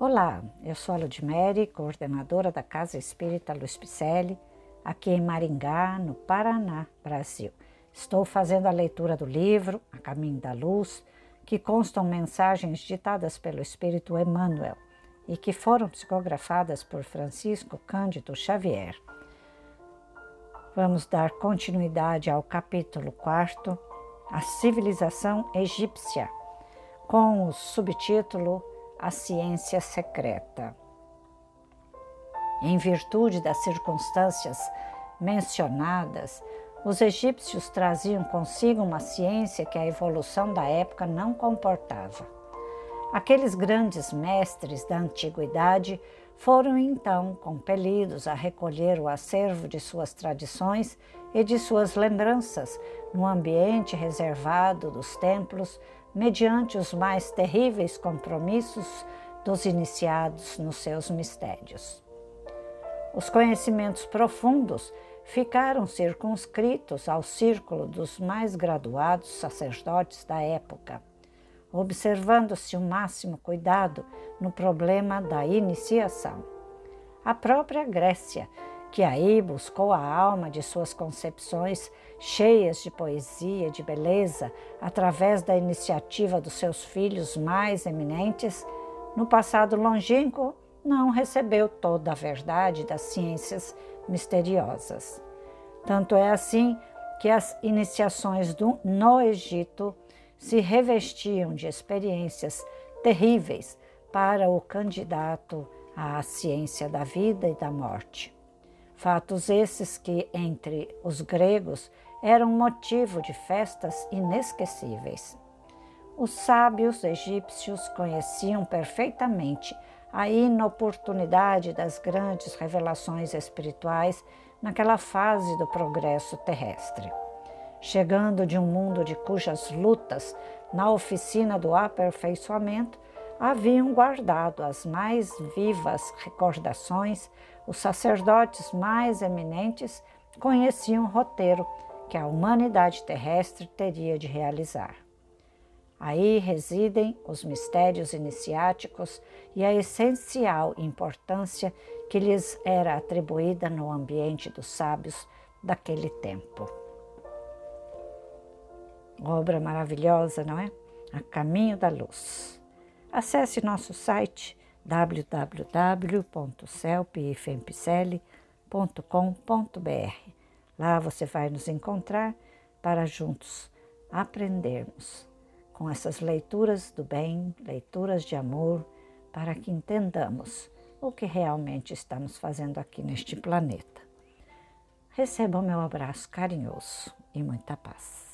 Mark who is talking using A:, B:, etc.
A: Olá, eu sou a Ludmere, coordenadora da Casa Espírita Luiz Picelli, aqui em Maringá, no Paraná, Brasil. Estou fazendo a leitura do livro A Caminho da Luz, que constam mensagens ditadas pelo Espírito Emmanuel e que foram psicografadas por Francisco Cândido Xavier. Vamos dar continuidade ao capítulo 4, A Civilização Egípcia, com o subtítulo A Ciência Secreta. Em virtude das circunstâncias mencionadas, os egípcios traziam consigo uma ciência que a evolução da época não comportava. Aqueles grandes mestres da antiguidade foram então compelidos a recolher o acervo de suas tradições e de suas lembranças no ambiente reservado dos templos, mediante os mais terríveis compromissos dos iniciados nos seus mistérios. Os conhecimentos profundos ficaram circunscritos ao círculo dos mais graduados sacerdotes da época observando-se o máximo cuidado no problema da iniciação. A própria Grécia, que aí buscou a alma de suas concepções cheias de poesia, de beleza, através da iniciativa dos seus filhos mais eminentes, no passado longínquo não recebeu toda a verdade das ciências misteriosas. Tanto é assim que as iniciações do, no Egito se revestiam de experiências terríveis para o candidato à ciência da vida e da morte. Fatos esses que, entre os gregos, eram motivo de festas inesquecíveis. Os sábios egípcios conheciam perfeitamente a inoportunidade das grandes revelações espirituais naquela fase do progresso terrestre chegando de um mundo de cujas lutas na oficina do aperfeiçoamento haviam guardado as mais vivas recordações, os sacerdotes mais eminentes conheciam o roteiro que a humanidade terrestre teria de realizar. Aí residem os mistérios iniciáticos e a essencial importância que lhes era atribuída no ambiente dos sábios daquele tempo. Obra maravilhosa, não é? A Caminho da Luz. Acesse nosso site www.celpifempicele.com.br. Lá você vai nos encontrar para juntos aprendermos com essas leituras do bem, leituras de amor, para que entendamos o que realmente estamos fazendo aqui neste planeta. Receba o meu abraço carinhoso e muita paz.